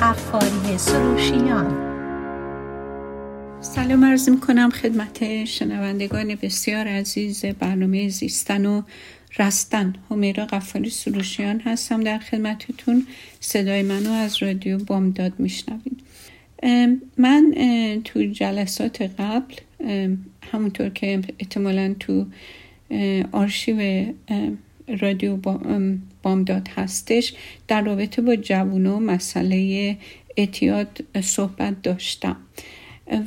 قفاری سروشیان. سلام عرض کنم خدمت شنوندگان بسیار عزیز برنامه زیستن و رستن. همیرا قفاری سروشیان هستم. در خدمتتون صدای منو از رادیو بامداد میشنوید. من تو جلسات قبل همونطور که احتمالا تو آرشیو رادیو بامداد هستش. در رابطه با جوونا مسئله اعتیاد صحبت داشتم.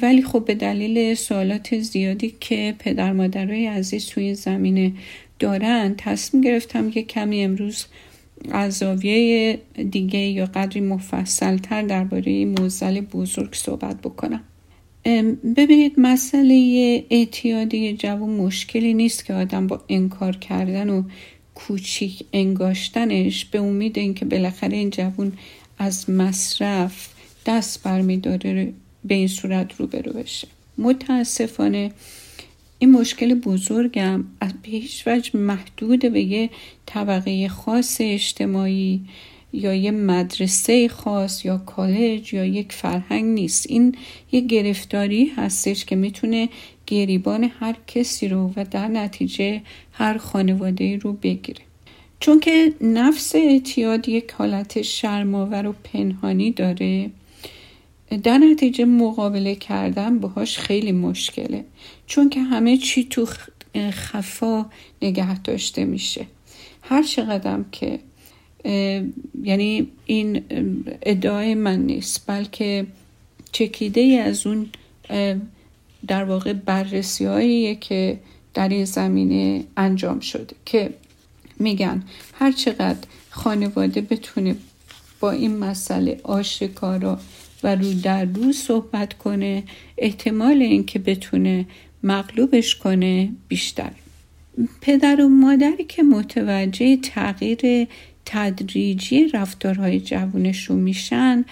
ولی خب به دلیل سوالات زیادی که پدر مادرای عزیز توی زمینه دارن تصمیم گرفتم که کمی امروز از زاویه دیگه یا قدری مفصل تر درباره موزل بزرگ صحبت بکنم. ببینید مسئله اعتیادی جوان مشکلی نیست که آدم با انکار کردن و کوچیک انگاشتنش به امید اینکه بالاخره این جوون از مصرف دست برمیداره به این صورت روبرو بشه. متاسفانه این مشکل بزرگم از به هیچ وجه محدود به یه طبقه خاص اجتماعی یا یه مدرسه خاص یا کالج یا یک فرهنگ نیست. این یه گرفتاری هستش که می‌تونه گریبان هر کسی رو و در نتیجه هر خانواده رو بگیره. چون که نفس اعتیاد یک حالت شرماور و پنهانی داره در نتیجه مقابله کردن باهاش خیلی مشکله. چون که همه چی تو خفا نگه داشته میشه. هر چقدرم که یعنی این ادعای من نیست بلکه چکیده از اون در واقع بررسی هاییه که در این زمینه انجام شده که میگن هر چقدر خانواده بتونه با این مسئله آشکارا و رو در رو صحبت کنه احتمال اینکه بتونه مغلوبش کنه بیشتر. پدر و مادری که متوجه تغییر تدریجی رفتارهای جوانشون میشن.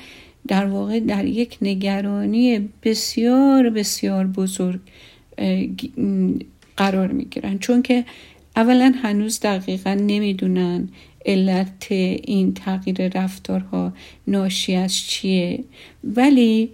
در واقع در یک نگرانی بسیار بسیار بزرگ قرار می‌گیرن. چون که اولا هنوز دقیقا نمی‌دونن علت این تغییر رفتارها ناشی از چیه. ولی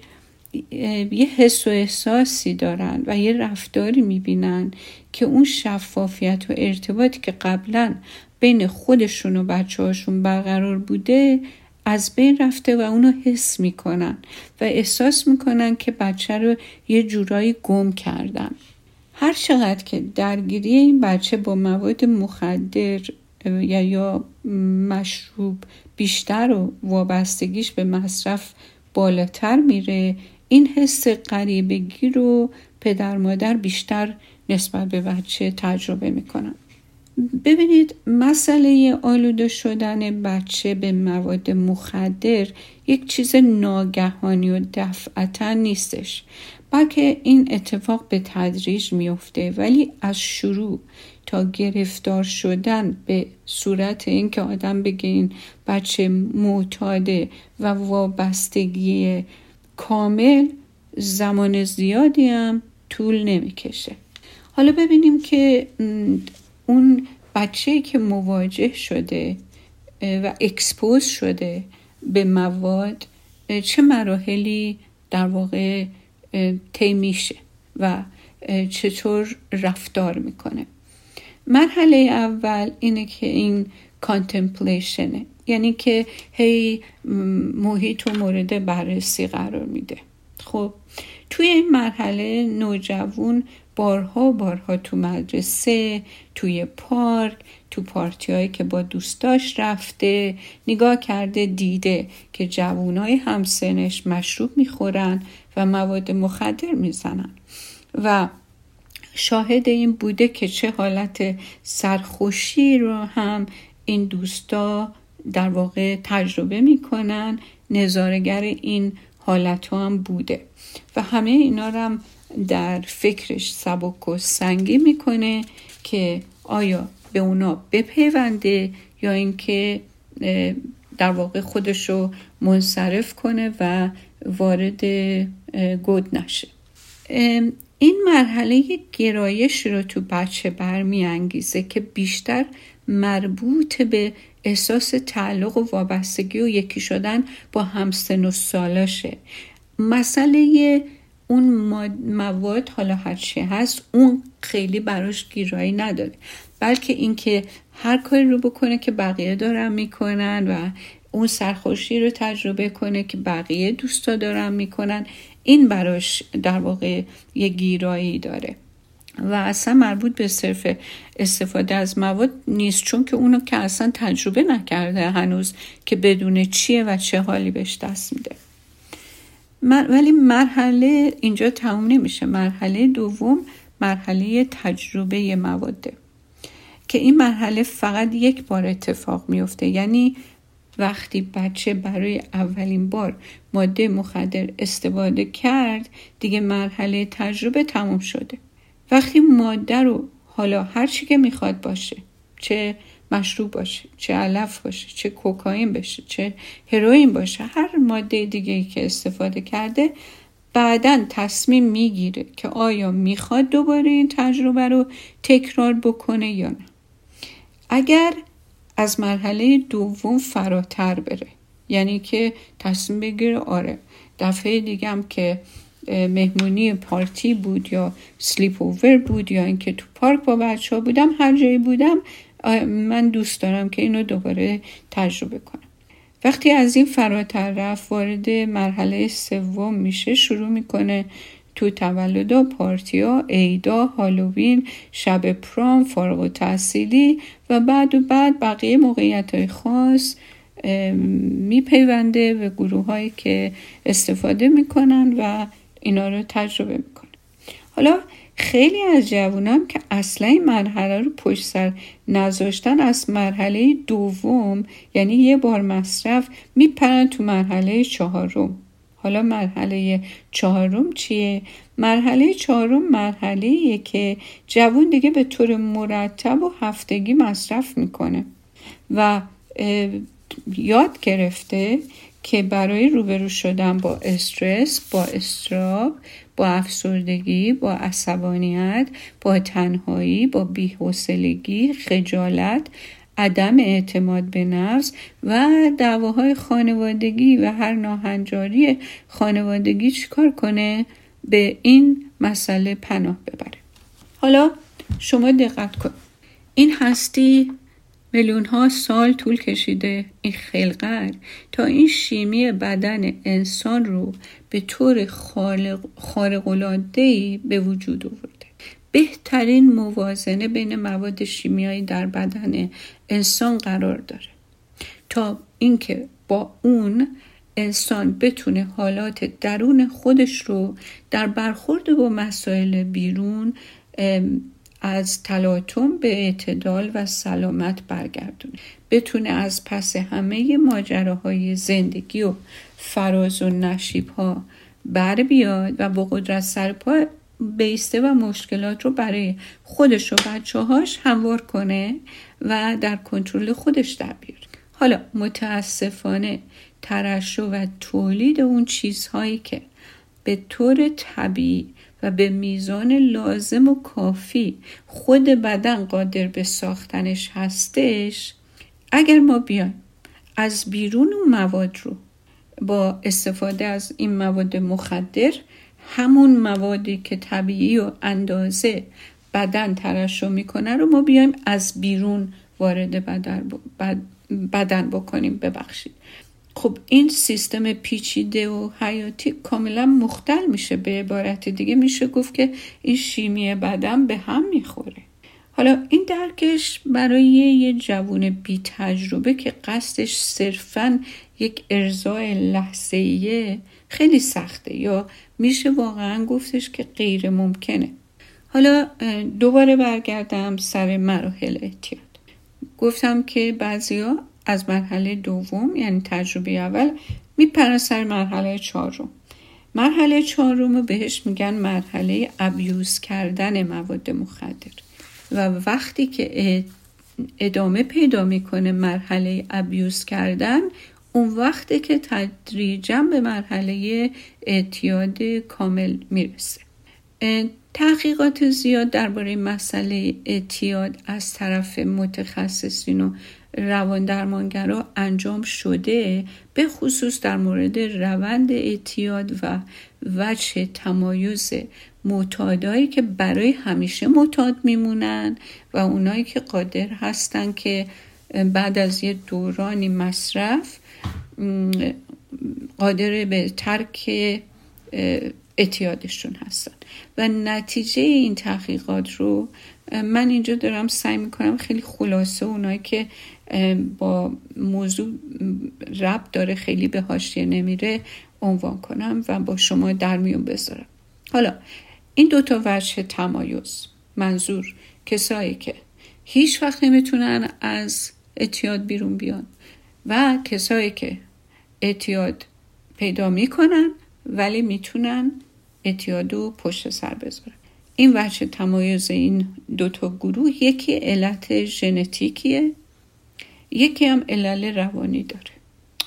یه حس و احساسی دارن و یه رفتاری می‌بینن که اون شفافیت و ارتباطی که قبلا بین خودشون و بچه هاشون برقرار بوده از بین رفته و اونو حس می‌کنن و احساس می‌کنن که بچه رو یه جورایی گم کردن. هر چقدر که درگیری این بچه با مواد مخدر یا یا مشروب بیشتر و وابستگیش به مصرف بالاتر میره این حس غریبگی رو پدر مادر بیشتر نسبت به بچه تجربه می‌کنن. ببینید مسئله آلوده شدن بچه به مواد مخدر یک چیز ناگهانی و دفعتا نیستش. بلکه این اتفاق به تدریج میفته ولی از شروع تا گرفتار شدن به صورت اینکه آدم بگه این بچه معتاده و وابستگی کامل زمان زیادی هم طول نمی‌کشه. حالا ببینیم که اون بچه که مواجه شده و expose شده به مواد چه مراحلی در واقع طی میشه و چطور رفتار می‌کنه. مرحله اول اینه که این contemplation ه یعنی که هی محیط و مورد بررسی قرار میده. خب توی این مرحله نوجوون بارها بارها تو مدرسه توی پارک تو پارتی هایی که با دوستاش رفته نگاه کرده دیده که جوونای همسنش مشروب می‌خورن و مواد مخدر می‌زنن. و شاهد این بوده که چه حالت سرخوشی رو هم این دوستا در واقع تجربه می‌کنن نظارگر این حالت ها هم بوده. و همه اینا رو هم در فکرش سبک و سنگی می‌کنه که آیا به اونا بپیونده یا اینکه در واقع خودشو منصرف کنه و وارد گود نشه. این مرحله گرایش رو تو بچه برمیانگیزه که بیشتر مربوط به احساس تعلق و وابستگی و یکی شدن با همسن و سالاشه. مسئله اون مواد حالا هرچی هست اون خیلی براش گیرایی نداره. بلکه اینکه هر کاری رو بکنه که بقیه دارن می‌کنن و اون سرخوشی رو تجربه کنه که بقیه دوستا دارن می‌کنن این براش در واقع یه گیرایی داره. و اصلا مربوط به صرف استفاده از مواد نیست چون که اونو که اصلا تجربه نکرده هنوز که بدون چیه و چه حالی بهش دست میده. ولی مرحله اینجا تموم نمیشه. مرحله دوم مرحله تجربه مواده که این مرحله فقط یک بار اتفاق میفته. یعنی وقتی بچه برای اولین بار ماده مخدر استفاده کرد دیگه مرحله تجربه تموم شده. وقتی ماده رو حالا هر چی که می‌خواد باشه چه مشروب باشه چه علف باشه چه کوکائین باشه چه هروئین باشه هر ماده دیگه که استفاده کرده بعدا تصمیم می‌گیره که آیا می‌خواد دوباره این تجربه رو تکرار بکنه یا نه. اگر از مرحله دوم فراتر بره یعنی که تصمیم بگیره آره دفعه دیگم که مهمونی پارتی بود یا سلیپ اوور بود یا اینکه تو پارک با بچه ها بودم هر جایی بودم من دوست دارم که اینو دوباره تجربه کنم. وقتی از این فراتر رفت وارد مرحله سوم میشه شروع می‌کنه تو تولدا پارتیا عیدا هالووین شب پرام فارغ و تحصیلی و بعد و بعد بقیه موقعیت های خاص میپیونده به گروه هایی که استفاده می‌کنن و اینا رو تجربه می‌کنن. حالا خیلی از جوانان که اصلا این مرحله رو پشت سر نذاشتن از مرحله دوم یعنی یه بار مصرف میپرن تو مرحله چهارم حالا مرحله چهارم چیه؟ مرحله چهارم مرحله که جوان دیگه به طور مرتب و هفتگی مصرف می‌کنه و یاد گرفته که برای روبرو شدن با استرس با استراب با افسردگی با عصبانیت با تنهایی با بیحوصلگی خجالت عدم اعتماد به نفس و دعواهای خانوادگی و هر ناهنجاری خانوادگی چیکار کنه؟ به این مسئله پناه ببره. حالا شما دقت کن. این هستی میلیون ها سال طول کشیده. این خلقت تا این شیمی بدن انسان رو به طور خارق به وجود آورده. بهترین موازنه بین مواد شیمیایی در بدن انسان قرار داره. تا اینکه با اون انسان بتونه حالات درون خودش رو در برخورد با مسائل بیرون از تلاطم به اعتدال و سلامت برگردونه بتونه از پس همه ماجراهای زندگی و فراز و نشیب ها بر بیاد و با قدرت سرپا بیسته و مشکلات رو برای خودش و بچه هاش هموار کنه و در کنترل خودش در بیاره. حالا متاسفانه ترشح و تولید اون چیزهایی که به طور طبیعی و به میزان لازم و کافی خود بدن قادر به ساختنش هستش اگر ما بیایم از بیرون اون مواد رو با استفاده از این مواد مخدر همون موادی که طبیعی و اندازه بدن ترشح می‌کنه رو ما بیایم از بیرون وارد بدن, بدن بکنیم. ببخشید. خب این سیستم پیچیده و حیاتی کاملا مختل میشه به عبارت دیگه. میشه گفت که این شیمی بدن به هم می‌خوره. حالا این درکش برای یه جوون بی تجربه که قصدش صرفا یک ارزای لحظه‌ایه خیلی سخته. یا میشه واقعا گفتش که غیر ممکنه. حالا دوباره برگردم سر مراحل احتیاط گفتم که بعضیا از مرحله دوم یعنی تجربه اول میپرن سر مرحله چهارم. مرحله چهارم رو بهش میگن مرحله ابیوز کردن مواد مخدر. و وقتی که ادامه پیدا می‌کنه مرحله ابیوز کردن اون وقتی که تدریجا به مرحله اعتیاد کامل می‌رسه. تحقیقات زیاد درباره مسئله اعتیاد از طرف متخصصین و روان درمانگرا انجام شده به خصوص در مورد روند اعتیاد و وجه تمایز معتادایی که برای همیشه معتاد میمونن و اونایی که قادر هستن که بعد از یه دورانی مصرف قادر به ترک اعتیادشون هستن. و نتیجه این تحقیقات رو من اینجا دارم سعی می‌کنم خیلی خلاصه اونایی که با موضوع رب داره خیلی به حاشیه نمیره عنوان کنم و با شما در میون بذارم. حالا این دوتا وجه تمایز منظور کسایی که هیچ وقت نمی‌تونن از اعتیاد بیرون بیان و کسایی که اعتیاد پیدا می‌کنن ولی می‌تونن اعتیادو پشت سر بذارن. این وجه تمایز این دوتا گروه یکی علت ژنتیکیه یکی هم علل روانی داره.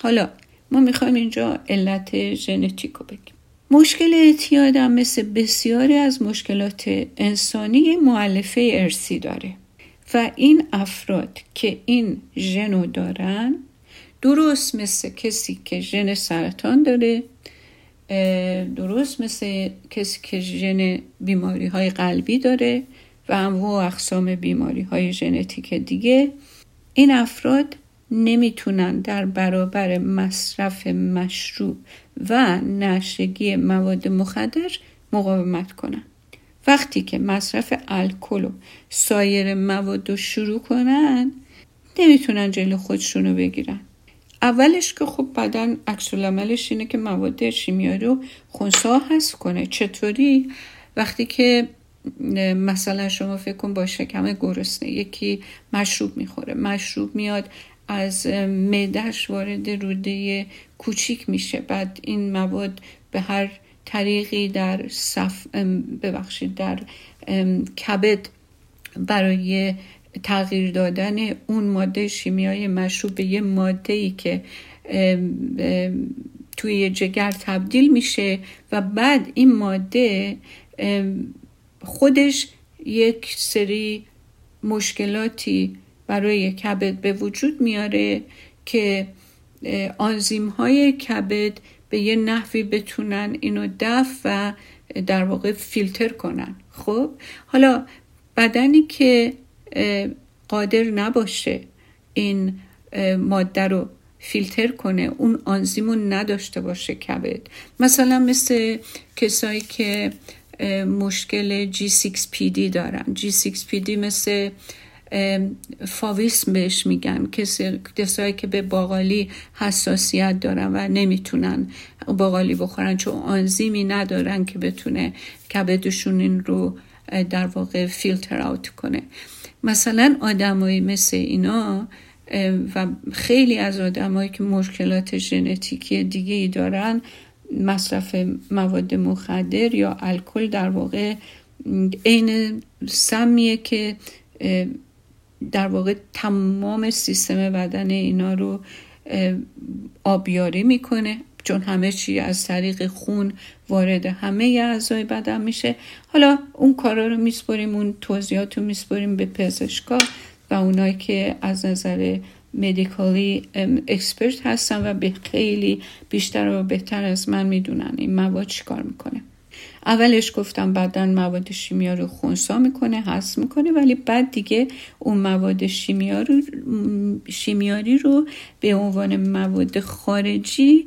حالا ما می‌خوایم اینجا علت ژنتیک رو بگیم. مشکل اعتیاد هم مثل بسیاری از مشکلات انسانی معلفه ارسی داره و این افراد که این ژنو دارن درست مثل کسی که ژن سرطان داره درست مثل کسی که ژن بیماری های قلبی داره و انواع اقسام بیماری های ژنتیک دیگه این افراد نمی‌تونن در برابر مصرف مشروب و نشگی مواد مخدر مقاومت کنن. وقتی که مصرف الکل و سایر مواد رو شروع کنن نمی‌تونن جلو خودشون رو بگیرن. اولش که خب بدن عکس عملش اینه که مواد شیمیایی رو خونسا حذف کنه. چطوری؟ وقتی که مثلا شما فکر کن با شکم گرسنه یکی مشروب می‌خوره. مشروب میاد از معدهش وارد روده کوچیک میشه. بعد این مواد به هر طریقی در صف ببخشید در کبد برای تغییر دادن اون ماده شیمیایی مشروب به یه ماده ای که توی جگر تبدیل میشه و بعد این ماده خودش یک سری مشکلاتی برای کبد به وجود میاره که آنزیم های کبد به یه نحوی بتونن اینو دفع و در واقع فیلتر کنن. خب؟ حالا بدنی که قادر نباشه این ماده رو فیلتر کنه اون آنزیمون نداشته باشه کبد. مثلا مثل کسایی که مشکل G6PD دارن. G6PD مثل فاویسم بهش میگن کسایی که به باقالی حساسیت دارن و نمی‌تونن باقالی بخورن چون آنزیمی ندارن که بتونه کبدشون این رو در واقع فیلتر آوت کنه. مثلا آدمایی مثل اینا و خیلی از آدمایی که مشکلات ژنتیکی دیگه ای دارن مصرف مواد مخدر یا الکل در واقع عین سمیه که در واقع تمام سیستم بدن اینا رو آبیاری می‌کنه چون همه چی از طریق خون وارد همه اعضای بدن میشه. حالا اون کارا رو میسپریم اون توضیحات رو میسپریم به پزشکا و اونایی که از نظر مدیکالی اکسپرت هستن و به خیلی بیشتر و بهتر از من می‌دونن این مواد چیکار می‌کنه اولش گفتم بدن مواد شیمیا رو خونسا می‌کنه حس می‌کنه ولی بعد دیگه اون مواد شیمیاری رو به عنوان مواد خارجی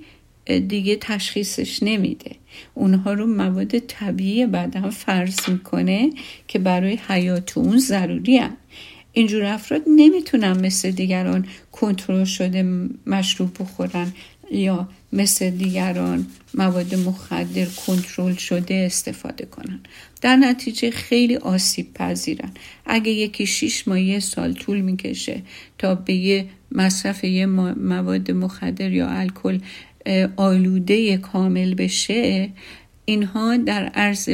دیگه تشخیصش نمیده اونها رو مواد طبیعی بدن فرض می‌کنه که برای حیات اون ضروری هم. اینجور افراد نمی‌تونن مثل دیگران کنترل شده مشروب بخورن یا مثل دیگران مواد مخدر کنترل شده استفاده کنن. در نتیجه خیلی آسیب پذیرن. اگه یکی شیش ماه یه سال طول می‌کشه تا به یه مصرف یه مواد مخدر یا الکل آلوده کامل بشه اینها در عرض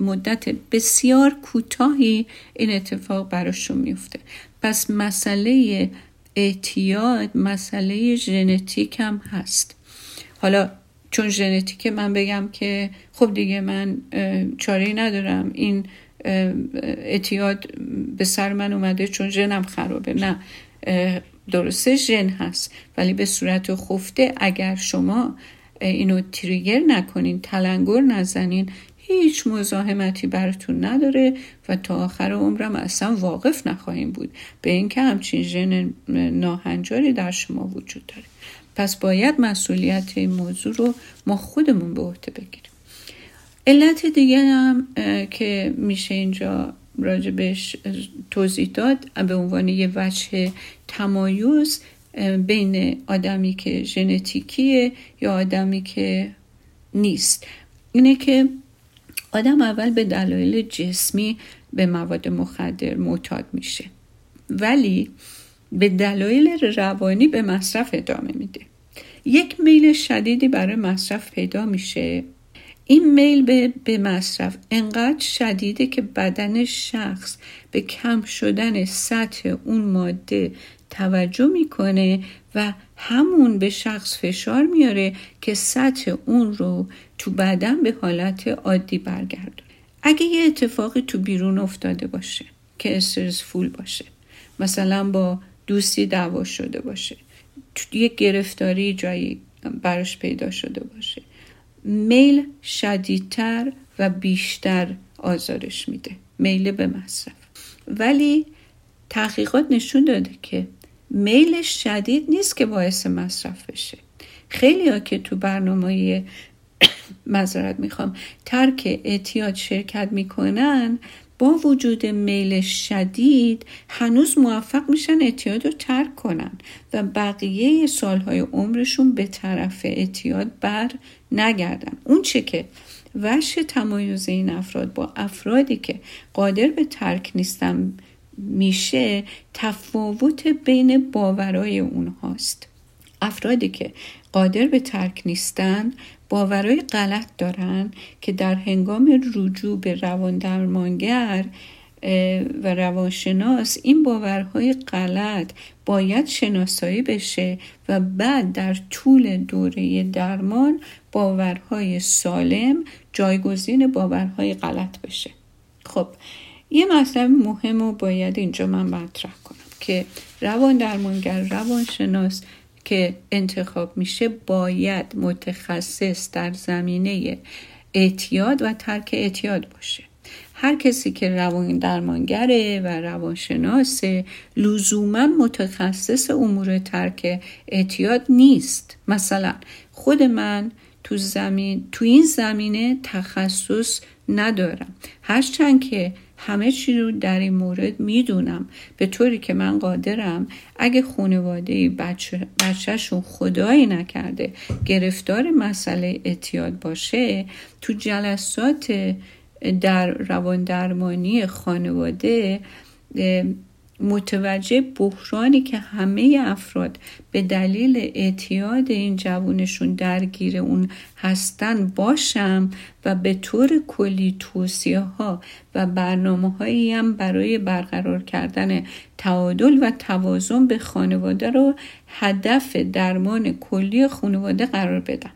مدت بسیار کوتاهی این اتفاق براشون میفته. پس مسئله اعتیاد مسئله ژنتیک هم هست. حالا چون ژنتیک من بگم که خب دیگه من چاره ندارم. این اعتیاد به سر من اومده چون ژنم خرابه. نه درسته ژن هست. ولی به صورت خفته اگر شما اینو تریگر نکنین تلنگر نزنین. هیچ مزاحمتی براتون نداره و تا آخر عمرم اصلا واقف نخواهیم بود. به اینکه همچین ژن ناهنجاری در شما وجود داره. پس باید مسئولیت این موضوع رو ما خودمون به عهده بگیریم. علت دیگه هم که میشه اینجا راجبش توضیح داد به عنوان یه وجه تمایز بین آدمی که ژنتیکیه یا آدمی که نیست. اینه که آدم اول به دلایل جسمی به مواد مخدر معتاد میشه. ولی به دلایل روانی به مصرف ادامه میده. یک میل شدیدی برای مصرف پیدا میشه. این میل به, به مصرف انقدر شدیده که بدن شخص به کم شدن سطح اون ماده توجه می‌کنه و همون به شخص فشار میاره که سطح اون رو تو بدن به حالت عادی برگرده اگه یه اتفاقی تو بیرون افتاده باشه که استرس فول باشه مثلا با دوستی دعوا شده باشه یه گرفتاری جایی براش پیدا شده باشه میل شدیدتر و بیشتر آزارش میده میل به مصرف. ولی تحقیقات نشون داده که میل شدید نیست که باعث مصرف بشه. خیلی ها که تو برنامه مذارت می‌خوام ترک اعتیاد شرکت می‌کنن با وجود میل شدید هنوز موفق میشن اعتیاد رو ترک کنن و بقیه سالهای عمرشون به طرف اعتیاد بر نگردن. اون چه که وش تمایز این افراد با افرادی که قادر به ترک نیستن میشه تفاوت بین باورای اونهاست. افرادی که قادر به ترک نیستن باورای غلط دارن که در هنگام رجوع به روان درمانگر و روانشناس این باورهای غلط باید شناسایی بشه و بعد در طول دوره درمان باورهای سالم جایگزین باورهای غلط بشه. خب یه مطلب مهم و باید اینجا من مطرح کنم که روان درمانگر روانشناس که انتخاب میشه باید متخصص در زمینه اعتیاد و ترک اعتیاد باشه. هر کسی که روان درمانگره و روانشناسه لزوما متخصص امور ترک اعتیاد نیست. مثلا خود من تو زمین تو این زمینه تخصص ندارم. هرچند که همه چی رو در این مورد می‌دونم. به طوری که من قادرم اگه خانواده بچه بچهشون خدایی نکرده گرفتار مسئله اعتیاد باشه تو جلسات در روان درمانی خانواده متوجه بحرانی که همه افراد به دلیل اعتیاد این جوانشون درگیر اون هستن باشم و به طور کلی توصیه ها و برنامه هایی هم برای برقرار کردن تعادل و توازن به خانواده رو هدف درمان کلی خانواده قرار بدم.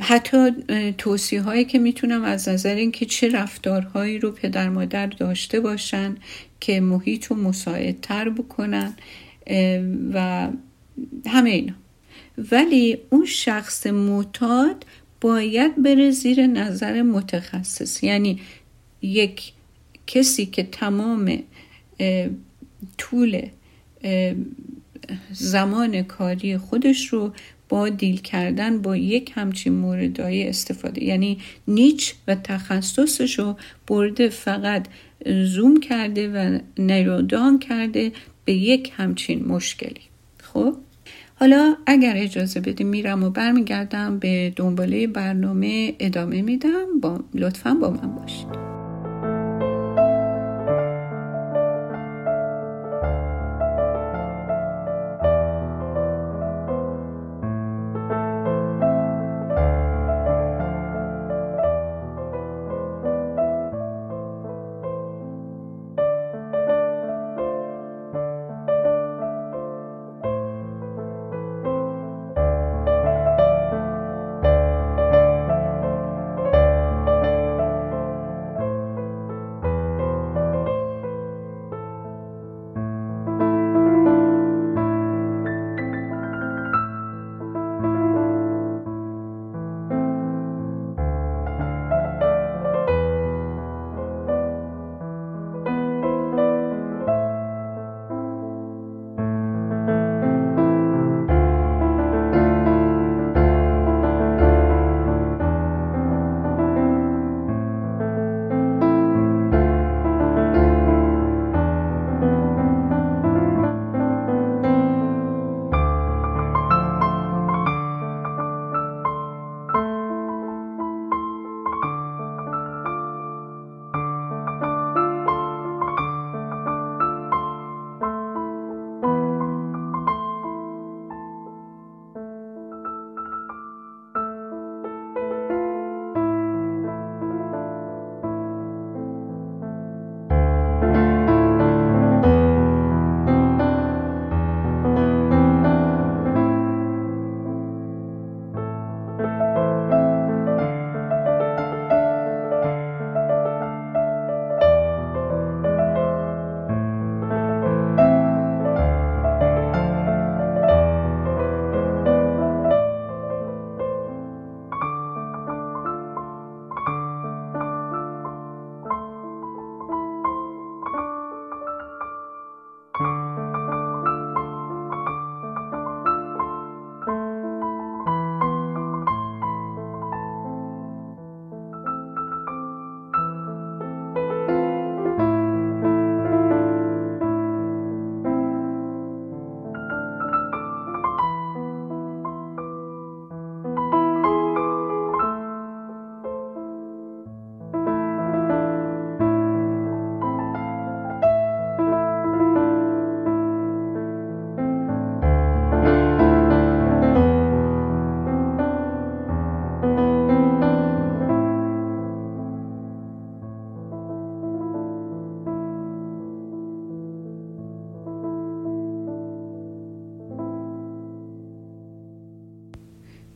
حتی توصیه هایی که می‌تونم از نظر اینکه چه رفتارهایی رو پدر مادر داشته باشن که محیط رو مساعدتر بکنن و همه اینا. ولی اون شخص معتاد باید بره زیر نظر متخصص. یعنی یک کسی که تمام طول زمان کاری خودش رو با دیل کردن با یک همچین موردهای استفاده. یعنی نیچ و تخصصش رو برده فقط زوم کرده و نیرودان کرده به یک همچین مشکلی. خب؟ حالا اگر اجازه بدیم میرم و برمیگردم به دنباله برنامه ادامه میدم. با لطفا با من باشید.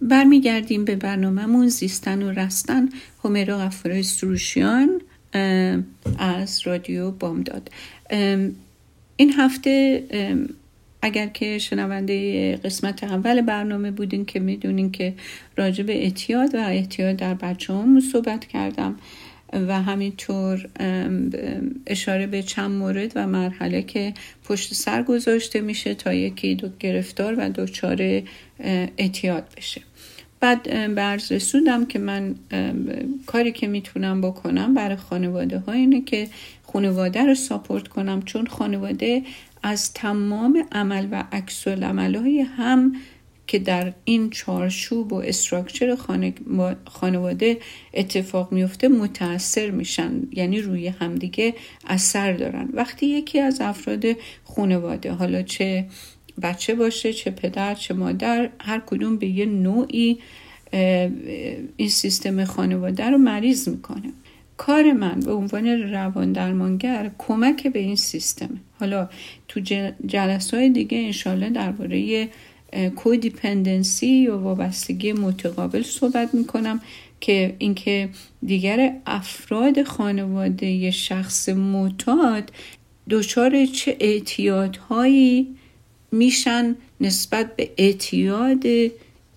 برمیگردیم به برنامهمون زیستن و رستن. همیرا غفاره سروشیان از رادیو بامداد. این هفته اگر که شنونده قسمت اول برنامه بودین که می‌دونین که راجع به اعتیاد و اعتیاد در بچه هم صحبت کردم و همینطور اشاره به چند مورد و مرحله که پشت سر گذاشته میشه تا یکی دو گرفتار و دچار اعتیاد بشه. بعد برز رسودم که من کاری که می‌تونم بکنم برای خانواده ها اینه که خانواده رو ساپورت کنم چون خانواده از تمام عمل و عکس های هم که در این چارچوب و استراکچر خانواده اتفاق میفته متاثر میشن یعنی روی همدیگه اثر دارن. وقتی یکی از افراد خانواده حالا چه بچه باشه چه پدر چه مادر هر کدوم به یه نوعی این سیستم خانواده رو مریض می‌کنه. کار من به عنوان روان درمانگر کمک به این سیستم حالا تو جلسه های دیگه انشالله درباره کودیپندنسی یا وابستگی متقابل صحبت می‌کنم که اینکه دیگر افراد خانواده شخص معتاد دچار چه اعتیادهایی میشن نسبت به اعتیاد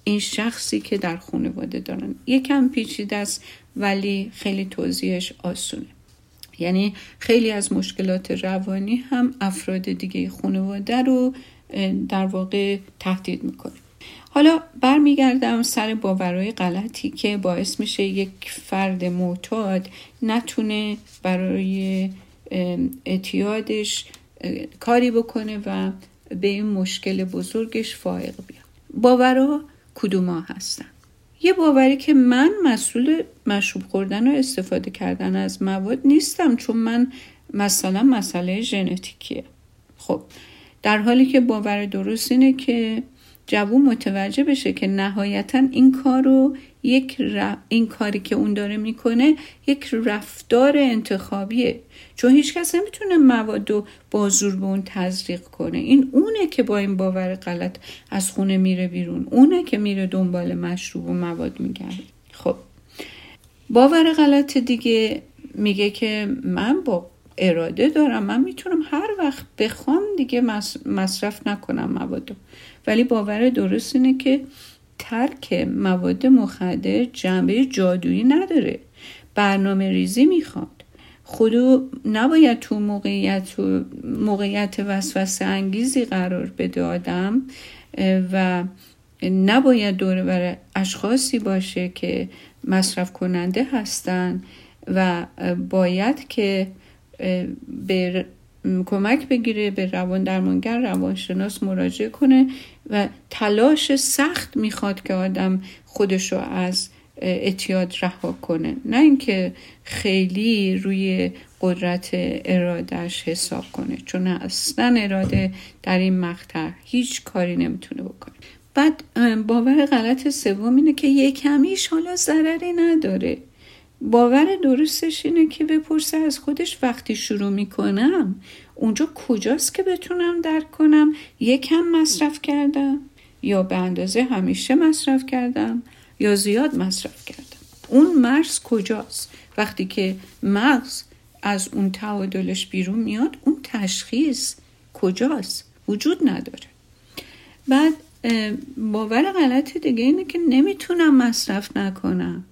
این شخصی که در خانواده دارن. یکم پیچیده است ولی خیلی توضیحش آسونه. یعنی خیلی از مشکلات روانی هم افراد دیگه خانواده رو در واقع تهدید می‌کنه. حالا برمیگردم سر باورهای غلطی که باعث میشه یک فرد معتاد نتونه برای اعتیادش کاری بکنه و به این مشکل بزرگش فائق بیاد. باورها کدوم ها هستن؟ یه باوری که من مسئول مشروب خوردن و استفاده کردن از مواد نیستم چون من مثلا مسئله ژنتیکیه. خب در حالی که باور درست اینه که جوون متوجه بشه که نهایتا این کار رو یک این کاری که اون داره می‌کنه یک رفتار انتخابیه. چون هیچکس نمی‌تونه مواد رو با زور به اون تزریق کنه. این اونه که با این باور غلط از خونه میره بیرون. اونه که میره دنبال مشروب و مواد میگرده. خب باور غلط دیگه میگه که من با اراده دارم. من می‌تونم هر وقت بخوام دیگه مصرف نکنم مواد ولی باور درست اینه که ترک مواد مخدر جنبه جادویی نداره. برنامه ریزی می‌خواد. خودو نباید تو موقعیت, موقعیت وسوسه انگیزی قرار بده آدم و نباید دور بر اشخاصی باشه که مصرف کننده هستن و باید که به کمک بگیره به روان درمانگر روانشناس مراجعه کنه و تلاش سخت می‌خواد که آدم خودشو از اعتیاد رها کنه. نه اینکه خیلی روی قدرت ارادهش حساب کنه چون اصلا اراده در این مقطع هیچ کاری نمی‌تونه بکنه. بعد باور غلط سوم اینه که یکمیش حالا ضرری نداره. باور درستش اینه که بپرسه از خودش وقتی شروع می‌کنم اونجا کجاست که بتونم درک کنم؟ یکم مصرف کردم یا به اندازه همیشه مصرف کردم؟ یا زیاد مصرف کردم اون مرز کجاست؟ وقتی که مغز از اون تعادلش بیرون میاد اون تشخیص کجاست؟ وجود نداره. بعد باور غلط دیگه اینه که نمی‌تونم مصرف نکنم.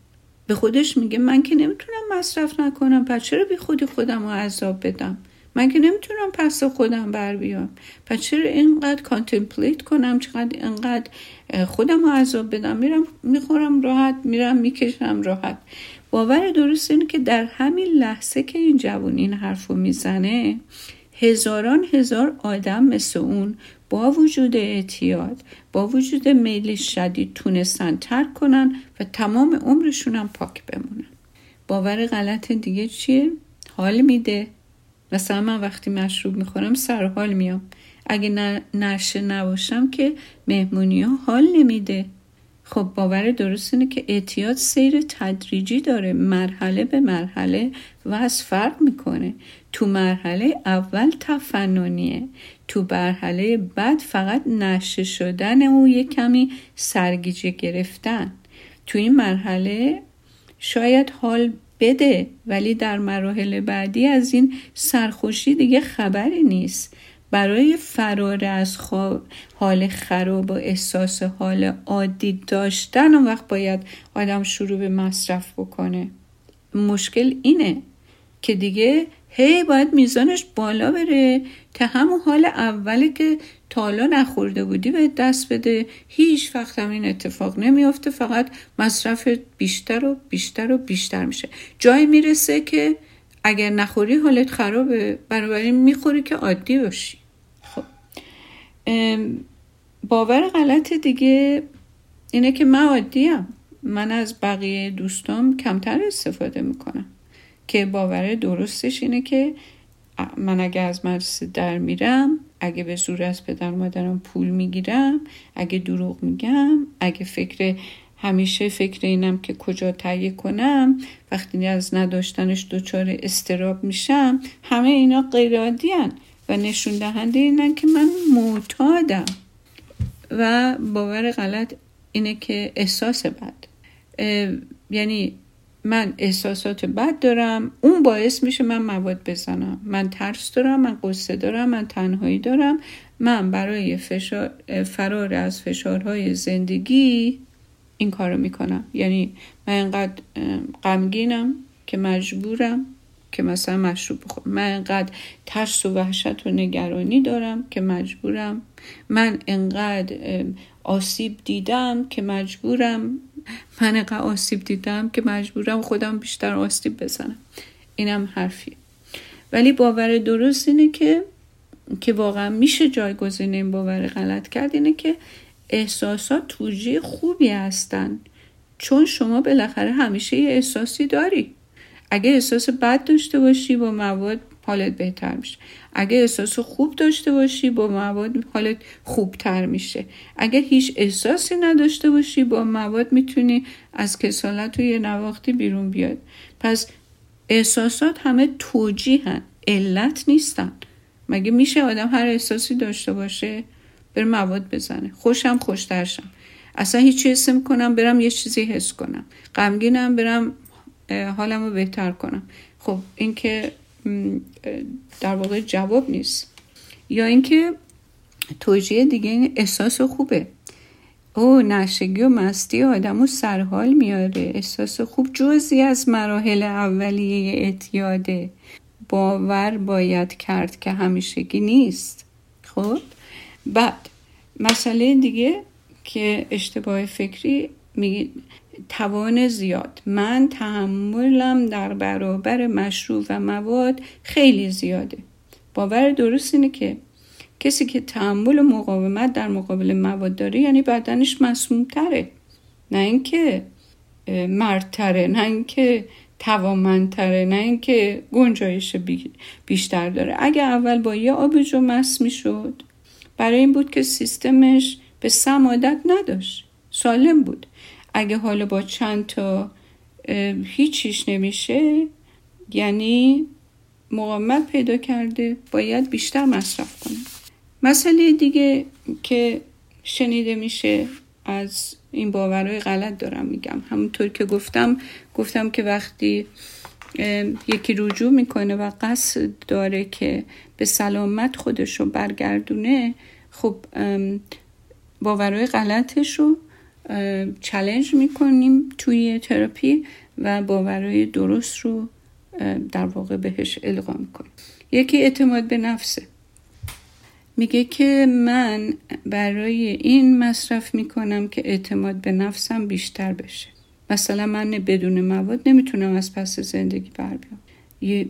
به خودش میگه من که نمی‌تونم مصرف نکنم پس چرا بی خودی خودم رو عذاب بدم؟ من که نمی‌تونم پس خودم بر بیام. پس چرا اینقدر کانتمپلیت کنم؟ چقدر اینقدر خودم رو عذاب بدم؟ میرم می‌خورم راحت میرم می‌کشم راحت. باور درست اینه که در همین لحظه که این جوان این حرف رو می‌زنه هزاران هزار آدم مثل اون با وجود اعتیاد با وجود میل شدید تونستن ترک کنن و تمام عمرشون هم پاک بمونن. باور غلط دیگه چیه؟ حال میده. مثلا من وقتی مشروب می‌خورم سر حال میام. اگه نشه نباشم که مهمونی ها حال نمیده. خب باور درست اینه که اعتیاد سیر تدریجی داره مرحله به مرحله و از فرق می‌کنه. تو مرحله اول تفننیه تو مرحله بعد فقط نشه شدن او یک کمی سرگیجه گرفتن. تو این مرحله شاید حال بده. ولی در مراحل بعدی از این سرخوشی دیگه خبری نیست. برای فرار از حال خراب و احساس حال عادی داشتن اون وقت باید آدم شروع به مصرف بکنه. مشکل اینه که دیگه هی باید میزانش بالا بره. تا همون حال اولی که تالا نخورده بودی به دست بده. هیچ وقت هم این اتفاق نمیافته. فقط مصرف بیشتر و بیشتر و بیشتر میشه. جایی می‌رسه که اگر نخوری حالت خرابه. بنابراین می‌خوری که عادی باشی. خب. باور غلط دیگه اینه که من عادیم. من از بقیه دوستام کمتر استفاده می‌کنم. که باور درستش اینه که من اگه از مدرسه در میرم اگه به زور از پدر مادرم پول می‌گیرم اگه دروغ میگم اگه فکر همیشه فکر اینم که کجا تهیه کنم وقتی از نداشتنش دچار استراب میشم همه اینا غیر و نشون دهنده اینن که من معتادم. و باور غلط اینه که احساس بد. یعنی من احساسات بد دارم اون باعث میشه من مواد بزنم. من ترس دارم من قصه دارم من تنهایی دارم. من برای فشار فرار از فشارهای زندگی این کارو می‌کنم. یعنی من انقدر غمگینم که مجبورم که مثلا مشروب بخورم. من انقدر ترس و وحشت و نگرانی دارم که مجبورم. من انقدر آسیب دیدم که مجبورم من انقدر آسیب دیدم که مجبورم خودم بیشتر آسیب بزنم. اینم حرفی ولی باور درست اینه که که واقعا میشه جایگزین این باور غلط کرد اینه که احساسات توجیه خوبی هستن چون شما بالاخره همیشه یه احساسی داری. اگه احساس بد داشته باشی با مواد حالت بهتر میشه. اگه احساس خوب داشته باشی با مواد حالت خوبتر میشه. اگه هیچ احساسی نداشته باشی با مواد می‌تونی از کسالت و یه نواختی بیرون بیاد. پس احساسات همه توجیهن علت نیستن. مگه میشه آدم هر احساسی داشته باشه؟ بر مواد بزنه. خوشم خوشترشم. اصلا هیچ حس کنم برم یه چیزی حس کنم. غمگینم برم حالم رو بهتر کنم. خب این که در واقع جواب نیست. یا اینکه توجیه دیگه این احساس خوبه. او نشگی و مستی آدم و سرحال میاره. احساس خوب جزی از مراحل اولیه اعتیاده. باور باید کرد که همیشگی نیست. خب؟ بعد مسئله دیگه که اشتباه فکری میگید توان زیاد. من تحملم در برابر مشروع و مواد خیلی زیاده. باور درست اینه که کسی که تحمل و مقاومت در مقابل مواد داره یعنی بدنش مسموم تره نه اینکه مردتره نه اینکه توامندتره نه اینکه گنجایش بیشتر داره. اگه اول با یه آبجو مس می‌شد برای این بود که سیستمش به سم عادت نداشت. سالم بود. اگه حالا با چند تا هیچیش نمیشه یعنی مقاومت پیدا کرده باید بیشتر مصرف کنه. مسئله دیگه که شنیده میشه از این باورهای غلط دارم میگم. همونطور که گفتم گفتم که وقتی یکی رجوع می‌کنه و قصد داره که به سلامت خودش رو برگردونه خب باورهای غلطش رو چلنج می‌کنیم توی تراپی و باورهای درست رو در واقع بهش القا می‌کنیم. یکی اعتماد به نفسه. میگه که من برای این مصرف می‌کنم که اعتماد به نفسم بیشتر بشه. مثلا من بدون مواد نمی‌تونم از پس زندگی بر بیام.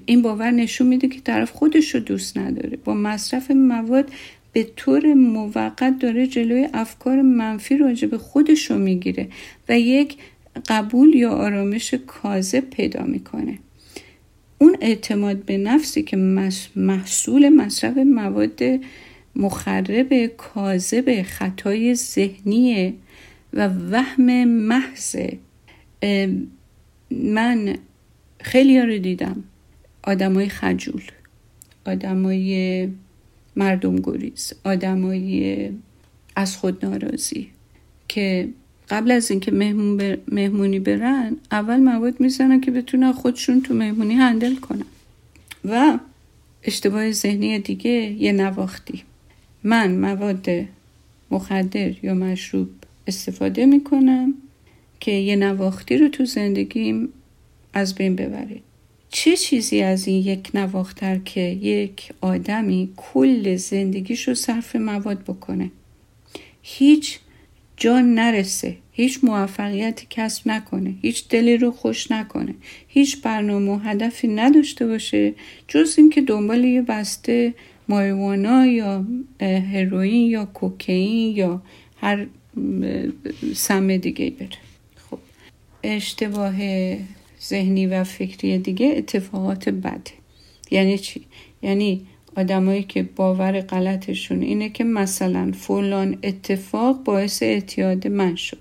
این باور نشون میده که طرف خودش رو دوست نداره. با مصرف مواد به طور موقت داره جلوی افکار منفی راجع به خودش رو می‌گیره و یک قبول یا آرامش کاذب پیدا می‌کنه. اون اعتماد به نفسی که محصول مصرف مواد مخرب کاذب خطای ذهنیه و وهم محض من خیلی رو دیدم. آدمای خجول. آدمای مردم گریز آدمای از خود ناراضی که قبل از اینکه مهمون مهمونی برن اول مواد می‌زنن که بتونن خودشون تو مهمونی هندل کنن. و اشتباه ذهنی دیگه یه نواختی. من مواد مخدر یا مشروب استفاده می‌کنم که یه نواختی رو تو زندگیم از بین ببره چه چیزی از این یک نواختر که یک آدمی کل زندگیش رو صرف مواد بکنه؟ هیچ جا نرسه هیچ موفقیتی کسب نکنه هیچ دلی رو خوش نکنه هیچ برنامه و هدفی نداشته باشه جز اینکه دنبال یه بسته ماریوانا یا هروئین یا کوکئین یا هر سم دیگه بره. خب اشتباه ذهنی و فکری دیگه اتفاقات بده. یعنی چی؟ یعنی آدمایی که باور غلطشون اینه که مثلا فلان اتفاق باعث اعتیاد من شد.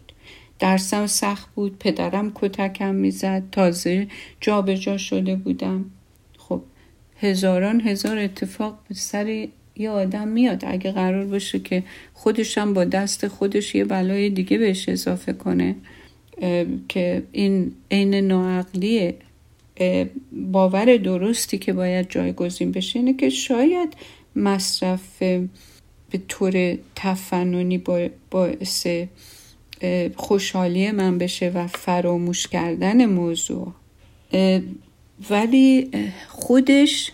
درسم سخت بود پدرم کتکم می‌زد تازه جابجا جا شده بودم. خب هزاران هزار اتفاق به سر یه آدم میاد. اگه قرار باشه که خودشم با دست خودش یه بلای دیگه بهش اضافه کنه که این عین ناعقلیه باور درستی که باید جایگزین بشه اینه که شاید مصرف به طور تفننی باعث خوشحالی من بشه و فراموش کردن موضوع. ولی خودش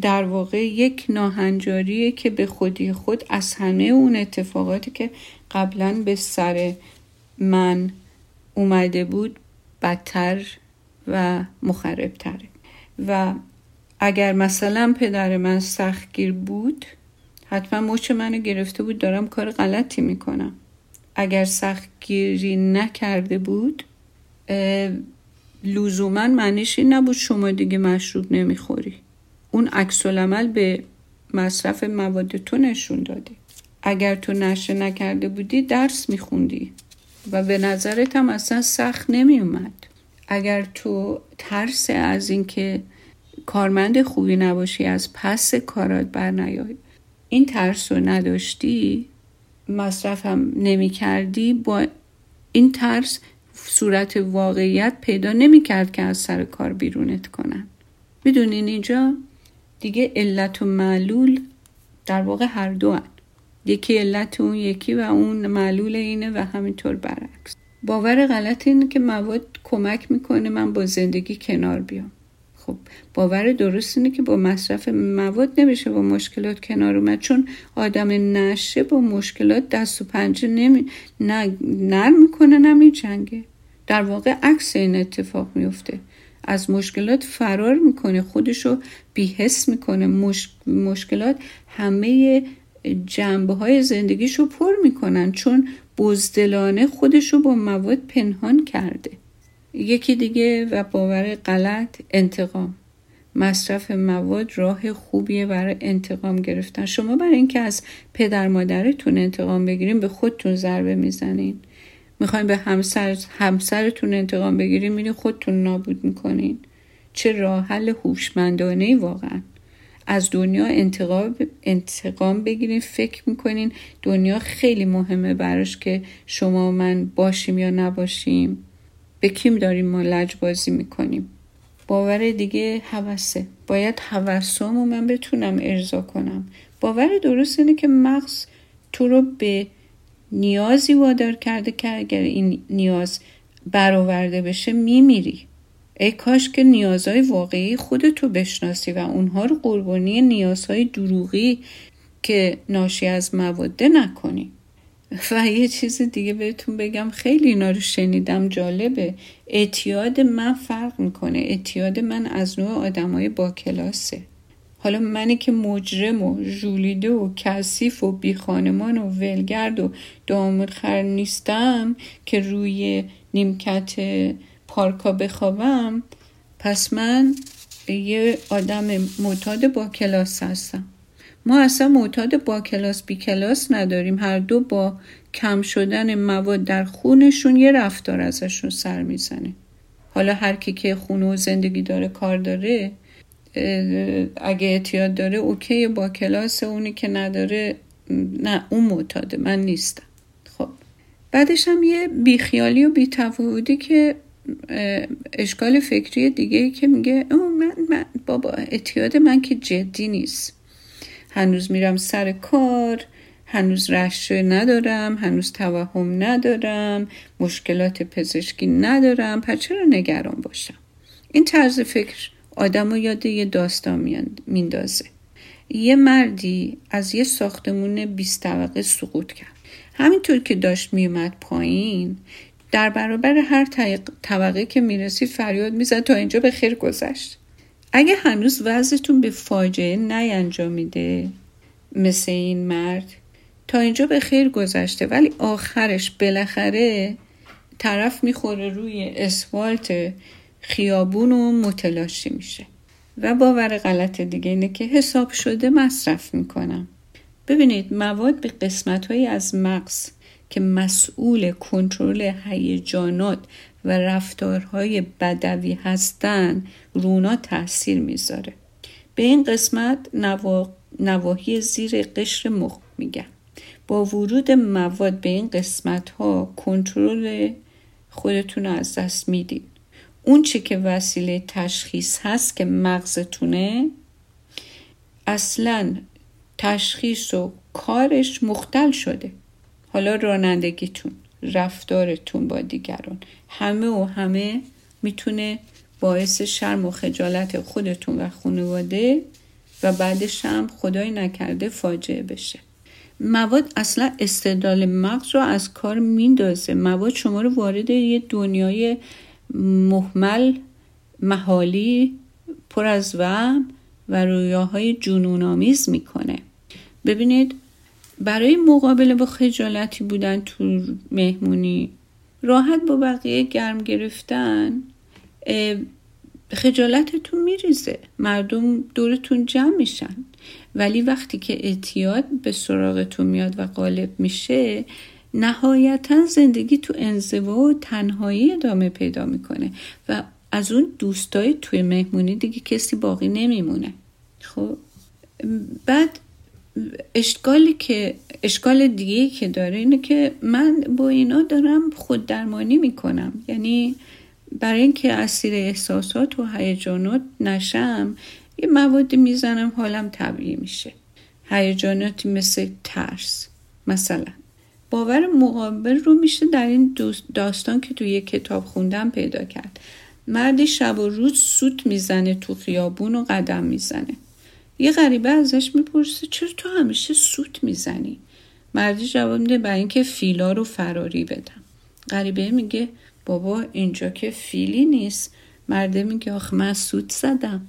در واقع یک ناهنجاریه که به خودی خود از همه اون اتفاقاتی که قبلا به سر من اومده بود بدتر و مخربتره و اگر مثلا پدر من سختگیر بود حتما مچ منو گرفته بود دارم کار غلطی می‌کنم. اگر سختگیری نکرده بود لزوما معنیش این نبود شما دیگه مشروب نمی‌خوری. اون عکس به مصرف مواد تو نشون داده. اگر تو نشه نکرده بودی درس میخوندی. و به نظرت هم اصلا سخت نمیومد. اگر تو ترس از اینکه کارمند خوبی نباشی از پس کارات بر نیای. این ترس رو نداشتی مصرفم نمی کردی با این ترس صورت واقعیت پیدا نمی کرد که از سر کار بیرونت کنن. می‌دونین اینجا؟ دیگه علت و معلول در واقع هر دو هن. یکی علت اون یکی و اون معلول اینه و همینطور برعکس. باور غلط اینه که مواد کمک می‌کنه من با زندگی کنار بیام. خب باور درست اینه که با مصرف مواد نمیشه با مشکلات کنار اومد چون آدم نشه با مشکلات دست و پنجه نمی نرم می‌کنه نه جنگه در واقع عکس این اتفاق میفته از مشکلات فرار می‌کنه خودشو بیحس می‌کنه. مشکلات همه جنبه های زندگیشو پر می‌کنن چون بزدلانه خودشو با مواد پنهان کرده. یکی دیگه و باور غلط انتقام. مصرف مواد راه خوبیه برای انتقام گرفتن. شما برای اینکه از پدر مادرتون انتقام بگیرین به خودتون ضربه می‌زنین. می‌خواین به همسر همسرتون انتقام بگیرین میرین خودتون نابود می‌کنین. چه راه حل هوشمندانه واقعا. از دنیا انتقام, بگیرین فکر می‌کنین دنیا خیلی مهمه براش که شما و من باشیم یا نباشیم. به کیم داریم ما لجبازی می‌کنیم؟ باور دیگه حوسه باید حوسامو من بتونم ارضا کنم. باور درست اینه که مغز تو رو به نیازی وادار کرده که اگر این نیاز برآورده بشه میمیری. ای کاش که نیازهای واقعی خودتو بشناسی و اونها رو قربانی نیازهای دروغی که ناشی از مواده نکنی. و یه چیز دیگه بهتون بگم خیلی اینا رو شنیدم جالبه. اعتیاد من فرق می‌کنه. اعتیاد من از نوع آدمای با کلاسه. حالا منی که مجرم و جولیده و کثیف و بیخانمان و ولگرد و دامر خر نیستم که روی نیمکت پارکا بخوابم پس من یه آدم معتاد با کلاس هستم. ما اصلا معتاد با کلاس بی کلاس نداریم. هر دو با کم شدن مواد در خونشون یه رفتار ازشون سر می‌زنه. حالا هر کی که خونه و زندگی داره کار داره اگه اعتیاد داره اوکی. با کلاس اونی که نداره نه اون معتاده. من نیستم. خب. بعدش هم یه بیخیالی و بیتفاوتی که اشکال فکری دیگه ای که میگه من, من بابا اعتیاد من که جدی نیست. هنوز میرم سر کار هنوز رشته ندارم هنوز توهم ندارم مشکلات پزشکی ندارم پس چرا نگران باشم؟ این طرز فکر آدم و یاد یه داستان میندازه. یه مردی از یه ساختمون 20 طبقه سقوط کرد. همینطور که داشت میومد پایین در برابر هر طبقه که می‌رسی فریاد می‌زد تا اینجا به خیر گذشت. اگه هنوز وضعتون به فاجعه نینجامیده مثل این مرد تا اینجا به خیر گذشته ولی آخرش بالاخره طرف می‌خوره روی اسفالت خیابون و متلاشی میشه. و باور غلط دیگه اینه که حساب شده مصرف می‌کنم. ببینید مواد به قسمت از مغز که مسئول کنترل هیجانات و رفتارهای بدوی هستند رونا تاثیر می‌ذاره. به این قسمت نواحی زیر قشر مخ میگن با ورود مواد به این قسمت ها کنترل خودتون از دست میدین. اون چی که وسیله تشخیص هست که مغزتونه اصلا تشخیص و کارش مختل شده. حالا رانندگیتون رفتارتون با دیگران. همه و همه می‌تونه باعث شرم و خجالت خودتون و خانواده و بعدش هم خدای نکرده فاجعه بشه. مواد اصلا استدلال مغز رو از کار میندازه. مواد شما رو وارد یه دنیای محمل محالی پر از وهم و رویاهای جنونآمیز می‌کنه. ببینید برای مقابله با خجالتی بودن تو مهمونی. راحت با بقیه گرم گرفتن خجالتتون میریزه. مردم دورتون جمع میشن. ولی وقتی که اعتیاد به سراغتون میاد و غالب میشه نهایتا زندگی تو انزوا و تنهایی ادامه پیدا می‌کنه و از اون دوستای توی مهمونی دیگه کسی باقی نمیمونه. خب بعد اشکالی که اشکال دیگه که داره اینه که من با اینا دارم خود درمانی می‌کنم. یعنی برای اینکه اسیر احساسات و هیجانات نشم یه موادی می‌زنم حالم طبیعی میشه. هیجاناتی مثل ترس مثلا. باور مقابل رو میشه در این داستان که توی یه کتاب خوندم پیدا کرد. مردی شب و روز سوت می‌زنه تو خیابون و قدم می‌زنه. یه غریبه ازش می‌پرسه چرا تو همیشه سوت می‌زنی؟ مردی جواب میده برای اینکه فیلا رو فراری بدم. غریبه میگه بابا اینجا که فیلی نیست. مرده میگه آخ من سوت زدم.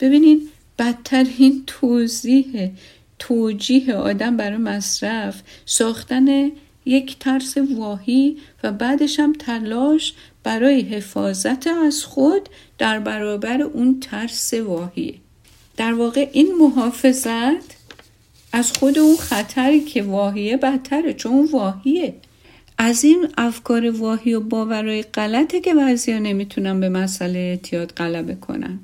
ببینین بدترین توضیح توجیه آدم برای مصرف. ساختن یک ترس واهی و بعدش هم تلاش برای حفاظت از خود در برابر اون ترس واهیه. در واقع این محافظت از خود اون خطری که واهیه بدتره چون اون واهیه. از این افکار واهی و باورهای غلطه که بعضیا نمی‌تونن به مسئله اعتیاد غلبه کنن.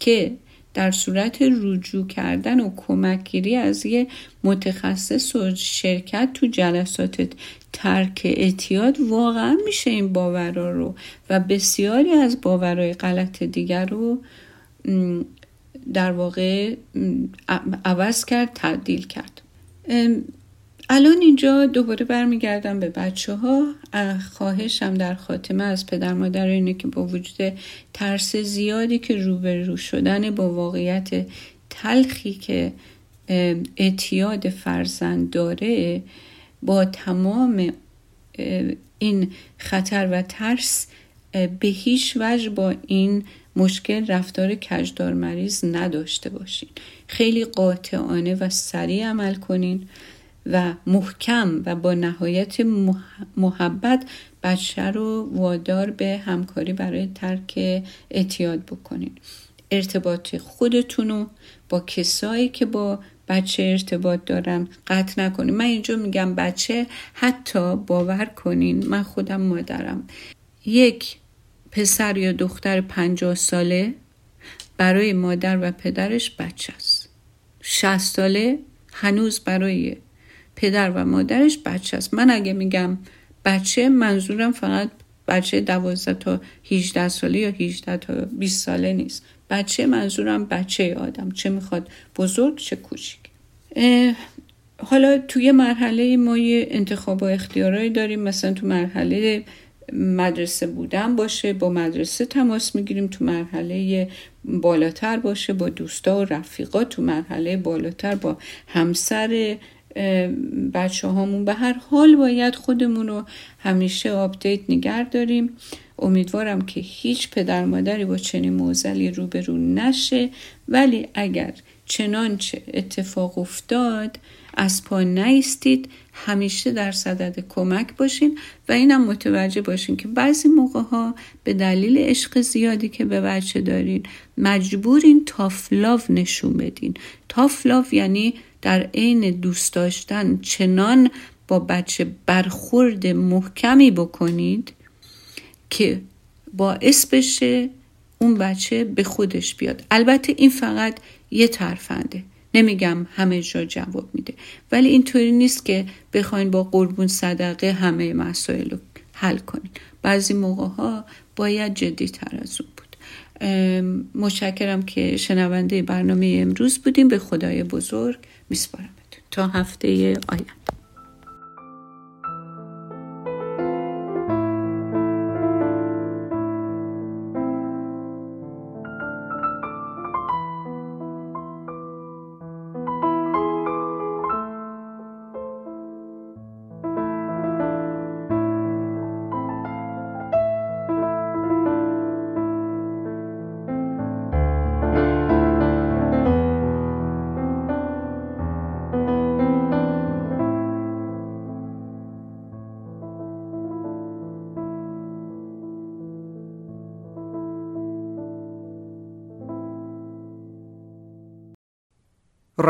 که در صورت رجوع کردن و کمکگیری از یه متخصص و شرکت تو جلسات ترک اعتیاد واقعا میشه این باورها رو. و بسیاری از باورهای غلط دیگر رو در واقع عوض کرد تبدیل کرد. الان اینجا دوباره برمیگردم به بچه ها خواهشم در خاتمه از پدر مادر اینه که با وجود ترس زیادی که روبرو شدن با واقعیت تلخی که اعتیاد فرزند داره با تمام این خطر و ترس به هیچ وجه با این مشکل رفتار کجدار مریض نداشته باشین. خیلی قاطعانه و سریع عمل کنین و محکم و با نهایت محبت بچه رو وادار به همکاری برای ترک اعتیاد بکنین. ارتباط خودتون رو با کسایی که با بچه ارتباط دارن قطع نکنین. من اینجا میگم بچه حتی باور کنین من خودم مادرم. یک پسر یا دختر پنجاه ساله برای مادر و پدرش بچه است. شست ساله هنوز برای پدر و مادرش بچه است. من اگه میگم بچه منظورم فقط بچه دوازده تا 18 ساله یا 18 تا 20 ساله نیست. بچه منظورم بچه آدم چه می‌خواد بزرگ چه کوچیک. حالا توی مرحله ما یه انتخاب و اختیارایی داریم. مثلا تو مرحله مدرسه بودن باشه با مدرسه تماس می‌گیریم تو مرحله بالاتر باشه با دوستا و رفیقا تو مرحله بالاتر با همسر بچه هامون به هر حال باید خودمون رو همیشه آپدیت نگر داریم. امیدوارم که هیچ پدر مادری با چنین موزلی روبرو نشه. ولی اگر چنانچه اتفاق افتاد از پا نیستید. همیشه در صدد کمک باشین و اینم متوجه باشین که بعضی موقع ها به دلیل عشق زیادی که به بچه دارین مجبورین تافلاو نشون بدین. تافلاو یعنی در عین دوست داشتن چنان با بچه برخورد محکمی بکنید که باعث بشه اون بچه به خودش بیاد. البته این فقط یه ترفنده. نمیگم همه جا جواب میده. ولی اینطوری نیست که بخواین با قربون صدقه همه مسائل رو حل کنین. بعضی موقع ها باید جدی تر از اون بود. متشکرم که شنونده برنامه امروز بودیم به خدای بزرگ میسپارم تا هفته آینده.